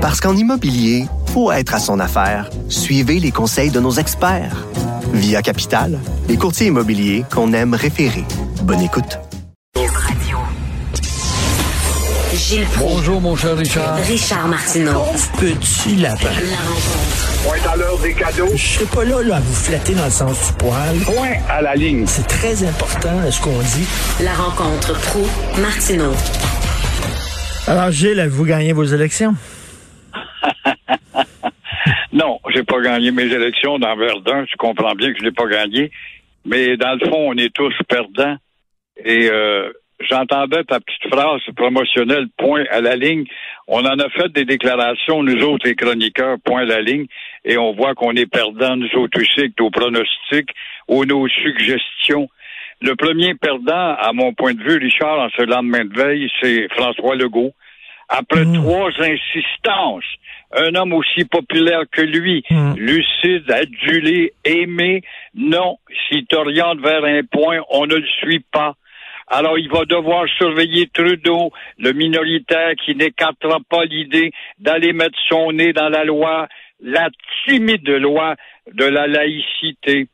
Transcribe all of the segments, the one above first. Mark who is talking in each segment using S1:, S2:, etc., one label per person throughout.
S1: Parce qu'en immobilier, faut être à son affaire. Suivez les conseils de nos experts. Via Capital, les courtiers immobiliers qu'on aime référer. Bonne écoute.
S2: Gilles
S3: Bonjour, mon cher Richard.
S2: Richard Martineau.
S3: Petit lapin.
S2: La rencontre.
S4: Point à l'heure des cadeaux.
S3: Je serai pas là, là, à vous flatter dans le sens du poil.
S4: Point à la ligne.
S3: C'est très important, ce qu'on dit.
S2: La rencontre pro martineau
S3: Alors, Gilles, vous gagnez vos élections?
S4: Non, pas gagné mes élections dans Verdun. Tu comprends bien que je l'ai pas gagné. Mais dans le fond, on est tous perdants. Et euh, j'entendais ta petite phrase promotionnelle, point à la ligne. On en a fait des déclarations, nous autres, les chroniqueurs, point à la ligne, et on voit qu'on est perdants, nous autres aussi, nos pronostics ou nos suggestions. Le premier perdant, à mon point de vue, Richard, en ce lendemain de veille, c'est François Legault. Après trois insistances, un homme aussi populaire que lui, lucide, adulé, aimé, non, s'il t'oriente vers un point, on ne le suit pas. Alors, il va devoir surveiller Trudeau, le minoritaire qui n'écartera pas l'idée d'aller mettre son nez dans la loi, la timide loi de la laïcité.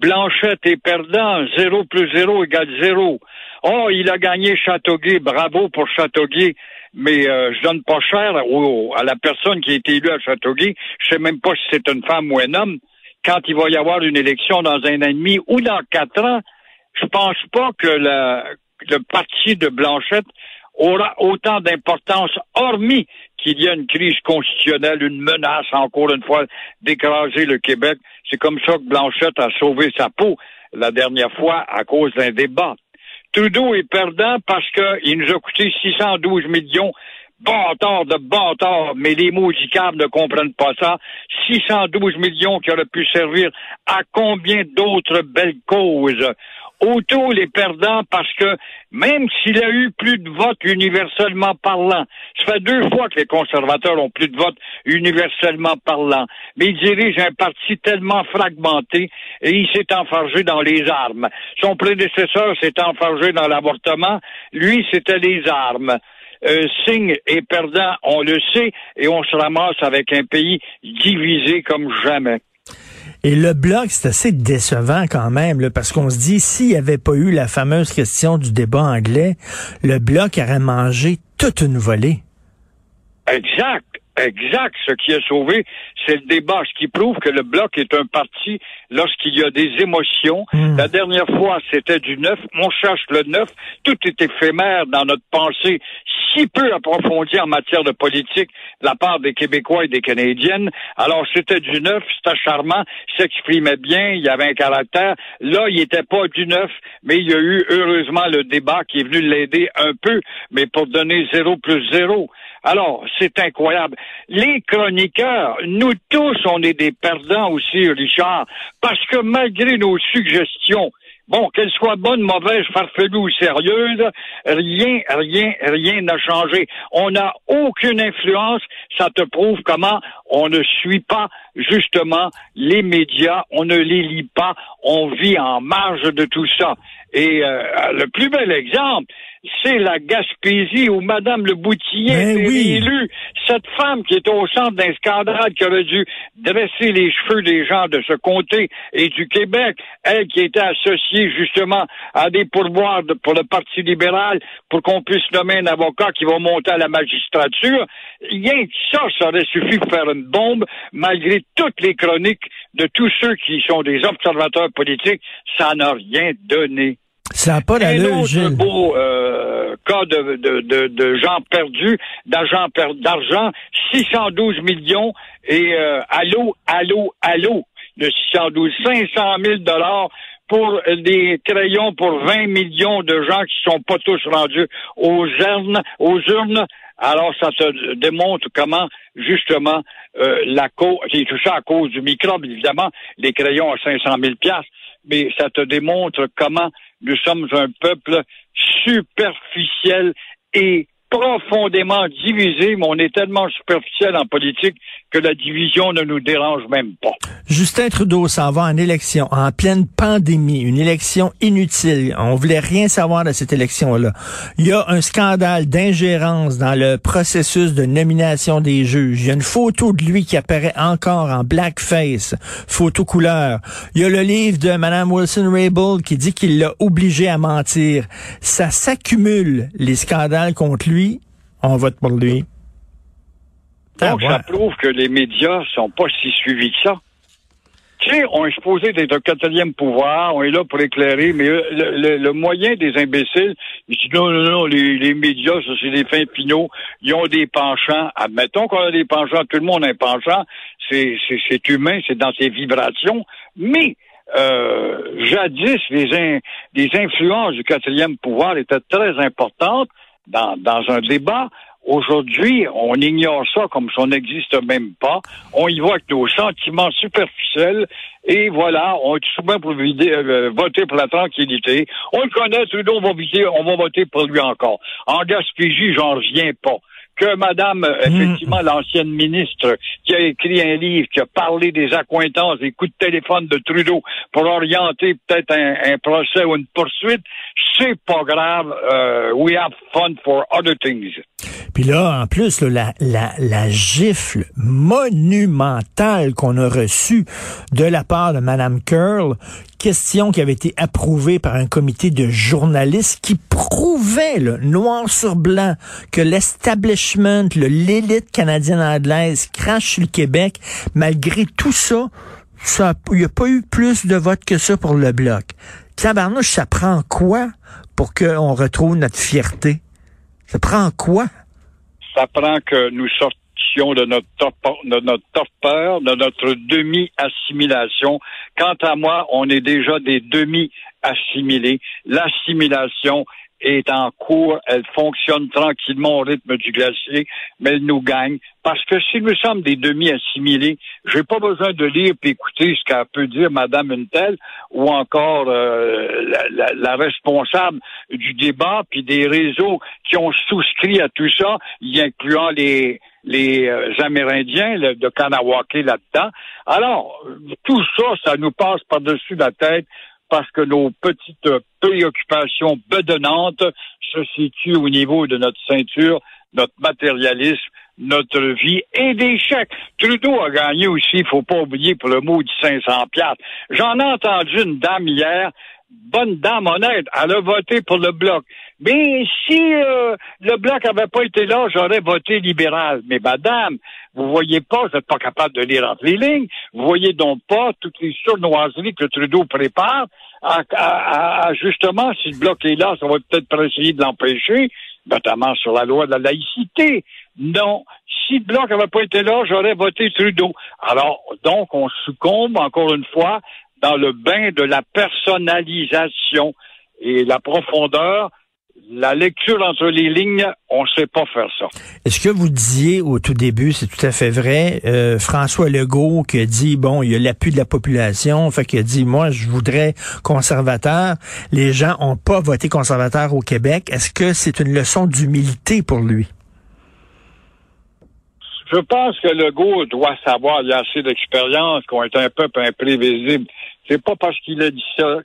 S4: Blanchette est perdant, zéro plus zéro égale zéro. Oh, il a gagné Châteauguay, bravo pour Châteauguay, mais euh, je donne pas cher à la personne qui a été élue à Châteauguay. Je sais même pas si c'est une femme ou un homme. Quand il va y avoir une élection dans un an et demi ou dans quatre ans, je pense pas que le parti de Blanchette aura autant d'importance, hormis qu'il y a une crise constitutionnelle, une menace, encore une fois, d'écraser le Québec. C'est comme ça que Blanchette a sauvé sa peau la dernière fois à cause d'un débat. Trudeau est perdant parce qu'il nous a coûté 612 millions. Bâtard de bâtard, mais les maudits ne comprennent pas ça. 612 millions qui auraient pu servir à combien d'autres belles causes? Autour les perdants parce que même s'il a eu plus de votes universellement parlant, ça fait deux fois que les conservateurs ont plus de votes universellement parlant, mais il dirige un parti tellement fragmenté et il s'est enfargé dans les armes. Son prédécesseur s'est enfargé dans l'avortement, lui c'était les armes. Euh, Singh est perdant, on le sait, et on se ramasse avec un pays divisé comme jamais.
S3: Et le bloc, c'est assez décevant quand même, parce qu'on se dit, s'il n'y avait pas eu la fameuse question du débat anglais, le bloc aurait mangé toute une volée.
S4: Exact, exact. Ce qui a sauvé, c'est le débat, ce qui prouve que le bloc est un parti lorsqu'il y a des émotions.
S3: Mm.
S4: La dernière fois, c'était du neuf. On cherche le neuf. Tout est éphémère dans notre pensée, si peu approfondie en matière de politique de la part des Québécois et des Canadiennes. Alors, c'était du neuf, c'était charmant, s'exprimait bien, il y avait un caractère. Là, il n'était pas du neuf, mais il y a eu heureusement le débat qui est venu l'aider un peu, mais pour donner zéro plus zéro. Alors, c'est incroyable. Les chroniqueurs, nous tous, on est des perdants aussi, Richard, parce que malgré nos suggestions, bon, qu'elles soient bonnes, mauvaises, farfelues ou sérieuses, rien, rien, rien n'a changé. On n'a aucune influence. Ça te prouve comment on ne suit pas justement les médias, on ne les lit pas, on vit en marge de tout ça. Et euh, le plus bel exemple, c'est la Gaspésie où Madame Le Boutillier
S3: Ben
S4: est
S3: oui.
S4: réélue. Cette femme qui est au centre d'un scandale qui aurait dû dresser les cheveux des gens de ce comté et du Québec, elle qui était associée justement à des pourboires de- pour le Parti libéral pour qu'on puisse nommer un avocat qui va monter à la magistrature. Rien que ça, ça aurait suffi pour faire une bombe, malgré toutes les chroniques de tous ceux qui sont des observateurs politiques, ça n'a rien donné.
S3: Ça n'a pas
S4: autre
S3: Gilles.
S4: beau euh, cas de, de, de, de gens perdus, d'argent d'argent, 612 millions et euh, allô, allô, allô, de 612, 500 000 dollars pour des crayons pour 20 millions de gens qui sont pas tous rendus aux urnes, aux urnes. Alors, ça te démontre comment, justement, euh, la cause, c'est tout ça à cause du microbe, évidemment, les crayons à 500 000 piastres, mais ça te démontre comment nous sommes un peuple superficiel et profondément divisé, mais on est tellement superficiel en politique que la division ne nous dérange même pas.
S3: Justin Trudeau s'en va en élection, en pleine pandémie, une élection inutile. On voulait rien savoir de cette élection-là. Il y a un scandale d'ingérence dans le processus de nomination des juges. Il y a une photo de lui qui apparaît encore en blackface, photo couleur. Il y a le livre de Mme Wilson-Raybould qui dit qu'il l'a obligé à mentir. Ça s'accumule, les scandales contre lui. On vote pour lui.
S4: Donc,
S3: Ah,
S4: ça prouve que les médias sont pas si suivis que ça. Tu sais, on est supposé d'être un quatrième pouvoir, on est là pour éclairer, mais le, le- le moyen des imbéciles, ils disent non, non, non, les, les médias, ça c'est des fins pinots, ils ont des penchants. Admettons qu'on a des penchants, tout le monde a un penchant, c'est, c'est, c'est humain, c'est dans ses vibrations, mais euh, jadis, les, in- les influences du quatrième pouvoir étaient très importantes dans, dans un débat. Aujourd'hui, on ignore ça comme si on n'existe même pas. On y va avec nos sentiments superficiels et voilà, on est souvent pour euh, voter pour la tranquillité. On le connaît, Trudeau, on va, on va voter pour lui encore. En Gaspésie, j'en reviens pas que Madame, euh, effectivement, l'ancienne ministre, qui a écrit un livre, qui a parlé des accointances, des coups de téléphone de Trudeau pour orienter peut-être un, un procès ou une poursuite, c'est pas grave. Euh, we have fun for other things.
S3: Puis là, en plus, là, la, la, la gifle monumentale qu'on a reçue de la part de Mme Curl, question qui avait été approuvée par un comité de journalistes qui là, noir sur blanc, que l'establishment, le- l'élite canadienne-anglaise crache sur le Québec. Malgré tout ça, ça il n'y a pas eu plus de votes que ça pour le Bloc. Tabarnouche, ça prend quoi pour qu'on retrouve notre fierté? Ça prend quoi?
S4: Ça prend que nous sortions de notre, torpor- de notre torpeur, de notre demi-assimilation. Quant à moi, on est déjà des demi-assimilés. L'assimilation est en cours, elle fonctionne tranquillement au rythme du glacier, mais elle nous gagne. Parce que si nous sommes des demi-assimilés, j'ai pas besoin de lire et écouter ce qu'a peut dire Madame Untel ou encore euh, la, la- la responsable du débat, puis des réseaux qui ont souscrit à tout ça, y incluant les les euh, Amérindiens le- de Kanawake là-dedans. Alors, tout ça, ça nous passe par-dessus la tête parce que nos petites préoccupations bedonnantes se situent au niveau de notre ceinture, notre matérialisme, notre vie et des chèques. Trudeau a gagné aussi, il faut pas oublier, pour le mot de 500 piastres. J'en ai entendu une dame hier, bonne dame honnête, elle a voté pour le Bloc. Mais si euh, le Bloc avait pas été là, j'aurais voté libéral. Mais madame, vous voyez pas, vous n'êtes pas capable de lire entre les lignes, vous voyez donc pas toutes les sournoiseries que Trudeau prépare. Justement, si le Bloc est là, ça va peut-être essayer de l'empêcher, notamment sur la loi de la laïcité. Non. Si le Bloc n'avait pas été là, j'aurais voté Trudeau. Alors, donc, on succombe, encore une fois, dans le bain de la personnalisation et la profondeur. La lecture entre les lignes, on ne sait pas faire ça.
S3: Est-ce que vous disiez au tout début, c'est tout à fait vrai, euh, François Legault qui a dit, bon, il y a l'appui de la population, fait qu'il a dit, moi, je voudrais conservateur. Les gens ont pas voté conservateur au Québec. Est-ce que c'est une leçon d'humilité pour lui?
S4: Je pense que Legault doit savoir, il a assez d'expérience, qu'on est un peuple imprévisible. C'est pas parce qu'il a dit ça, euh,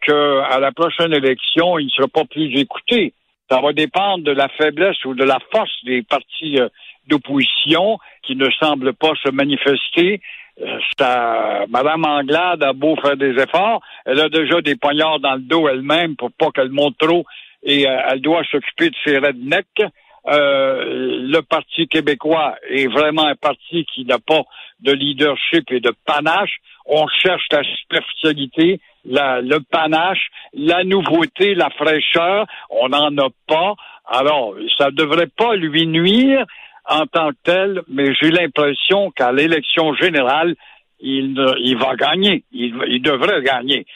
S4: que à la prochaine élection, il ne sera pas plus écouté. Ça va dépendre de la faiblesse ou de la force des partis euh, d'opposition qui ne semblent pas se manifester. Euh, Madame Anglade a beau faire des efforts, elle a déjà des poignards dans le dos elle-même pour pas qu'elle monte trop et euh, elle doit s'occuper de ses rednecks. Euh, le Parti québécois est vraiment un parti qui n'a pas de leadership et de panache. On cherche la superficialité, le panache, la nouveauté, la fraîcheur. On n'en a pas. Alors, ça ne devrait pas lui nuire en tant que tel, mais j'ai l'impression qu'à l'élection générale, il, va gagner. Il, devrait gagner.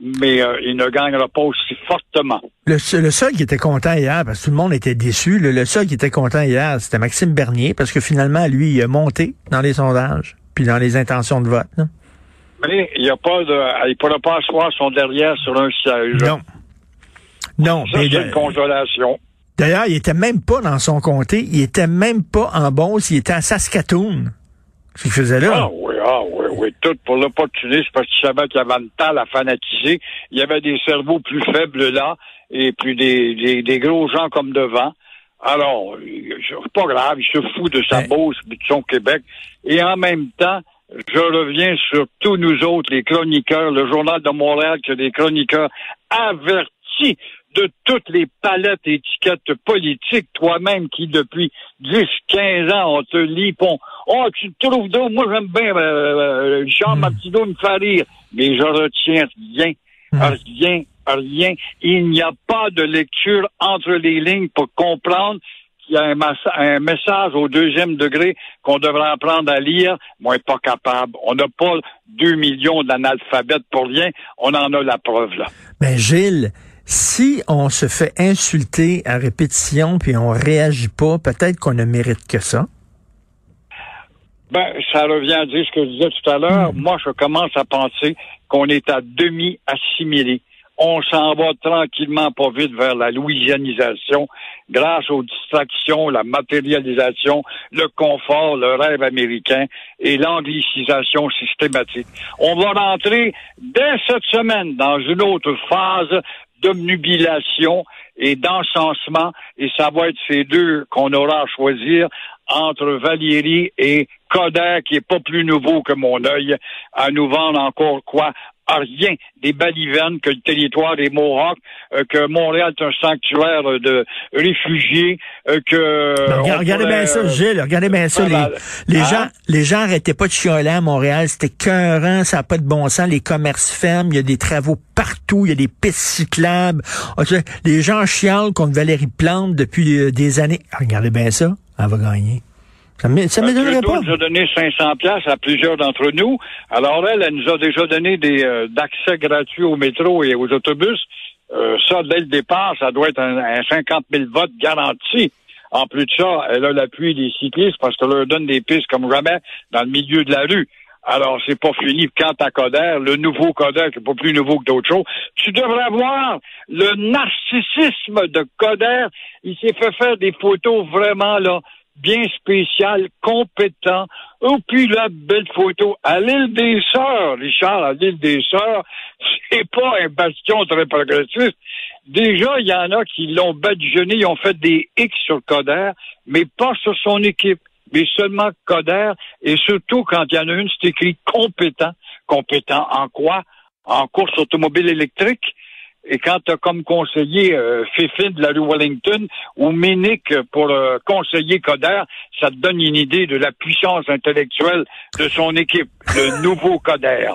S4: Mais euh, il ne gagnera pas aussi fortement.
S3: Le, seul- qui était content hier, parce que tout le monde était déçu, le, seul qui était content hier, c'était Maxime Bernier, parce que finalement, lui, il a monté dans les sondages, puis dans les intentions de vote.
S4: Mais il n'y a pas de, il pourra pas asseoir son derrière sur un siège.
S3: Non. Non,
S4: Ça,
S3: mais
S4: c'est une consolation.
S3: D'ailleurs, il était même pas dans son comté, il était même pas en Beauce, il était à Saskatoon. Ce qu'il faisait là.
S4: Ah oui, ah oui, oui, tout pour l'opportunisme, parce qu'il savait qu'il y avait le temps à fanatiser. Il y avait des cerveaux plus faibles là, et puis des, des, des gros gens comme devant. Alors, c'est pas grave, il se fout de sa
S3: Ben-
S4: Beauce, de son Québec. Et en même temps, je reviens sur tous nous autres, les chroniqueurs, le Journal de Montréal, que des chroniqueurs avertis de toutes les palettes et étiquettes politiques, toi-même qui depuis 10, 15 ans, on te lit, pon, oh, tu te trouves d'eau, moi j'aime bien, euh, euh, Richard Martineau me fait rire, mais je retiens rien, rien, rien. Il n'y a pas de lecture entre les lignes pour comprendre y a un, message au deuxième degré qu'on devrait apprendre à lire. Moi, pas capable. On n'a pas deux millions d'analphabètes pour rien. On en a la preuve, là.
S3: Mais Gilles, si on se fait insulter à répétition puis on réagit pas, peut-être qu'on ne mérite que ça.
S4: Ben, ça revient à dire ce que je disais tout à l'heure. Moi, je commence à penser qu'on est à demi assimilé. On s'en va tranquillement, pas vite, vers la louisianisation, grâce aux distractions, la matérialisation, le confort, le rêve américain et l'anglicisation systématique. On va rentrer dès cette semaine dans une autre phase d'obnubilation et d'encensement, et ça va être ces deux qu'on aura à choisir entre Valérie et Coder, qui est pas plus nouveau que mon œil, à nous vendre encore quoi? Rien. Des balivernes, que le territoire des Mohawks, euh, que Montréal est un sanctuaire de réfugiés, euh, que...
S3: Ben, regardez bien ça,
S4: euh,
S3: Gilles, regardez bien ça. Les, les
S4: Hein?
S3: gens, les gens arrêtaient pas de chialer à Montréal. C'était cœurant, ça n'a pas de bon sens. Les commerces ferment, il y a des travaux partout, il y a des pistes cyclables. Ah, Les gens chialent contre Valérie Plante depuis des années. Ah, Regardez bien ça, elle va gagner. Ça ne
S4: Euh,
S3: m'étonnerait
S4: Trudeau
S3: pas.
S4: nous a donné 500 pièces à plusieurs d'entre nous. Alors elle, elle nous a déjà donné des euh, d'accès gratuits au métro et aux autobus. Euh, ça, dès le départ, ça doit être un, un 50 000 votes garantis. En plus de ça, elle a l'appui des cyclistes parce qu'elle leur donne des pistes comme jamais dans le milieu de la rue. Alors, c'est pas fini. Quant à Coder, le nouveau Coder, qui est pas plus nouveau que d'autres choses, tu devrais voir le narcissisme de Coder. Il s'est fait faire des photos vraiment, là, bien spéciales, compétents. Oh, puis la belle photo à l'île des Sœurs, Richard, à l'île des Sœurs, c'est pas un bastion très progressiste. Déjà, il y en a qui l'ont badigeonné, ils ont fait des X sur Coder, mais pas sur son équipe mais seulement Coder, et surtout quand il y en a une, c'est écrit compétent. Compétent en quoi? En course automobile électrique. Et quand tu comme conseiller euh, Fifi de la rue Wellington ou Ménic pour conseiller Coder, ça te donne une idée de la puissance intellectuelle de son équipe, le nouveau Coder.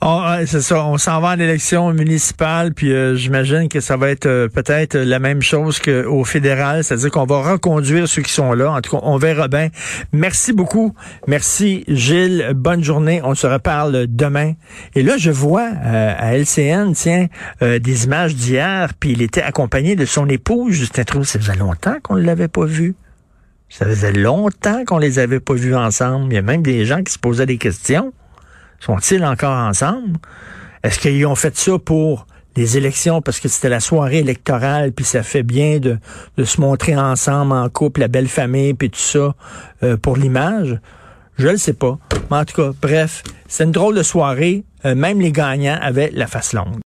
S3: On- ouais, c'est ça. On s'en va en élection municipale, puis euh, j'imagine que ça va être euh, peut-être la même chose qu'au fédéral, c'est-à-dire qu'on va reconduire ceux qui sont là. En tout cas, on verra bien. Merci beaucoup. Merci, Gilles. Bonne journée. On se reparle demain. Et là, je vois euh, à LCN, tiens, des images d'hier, puis il était accompagné de son épouse, Justin Trudeau. Ça faisait longtemps qu'on ne l'avait pas vu. Ça faisait longtemps qu'on les avait pas vus ensemble. Il y a même des gens qui se posaient des questions. Sont-ils encore ensemble? Est-ce qu'ils ont fait ça pour les élections parce que c'était la soirée électorale, puis ça fait bien de, de se montrer ensemble en couple, la belle famille, puis tout ça, euh, pour l'image? Je le sais pas. Mais en tout cas, bref, c'est une drôle de soirée. Euh, même les gagnants avaient la face longue.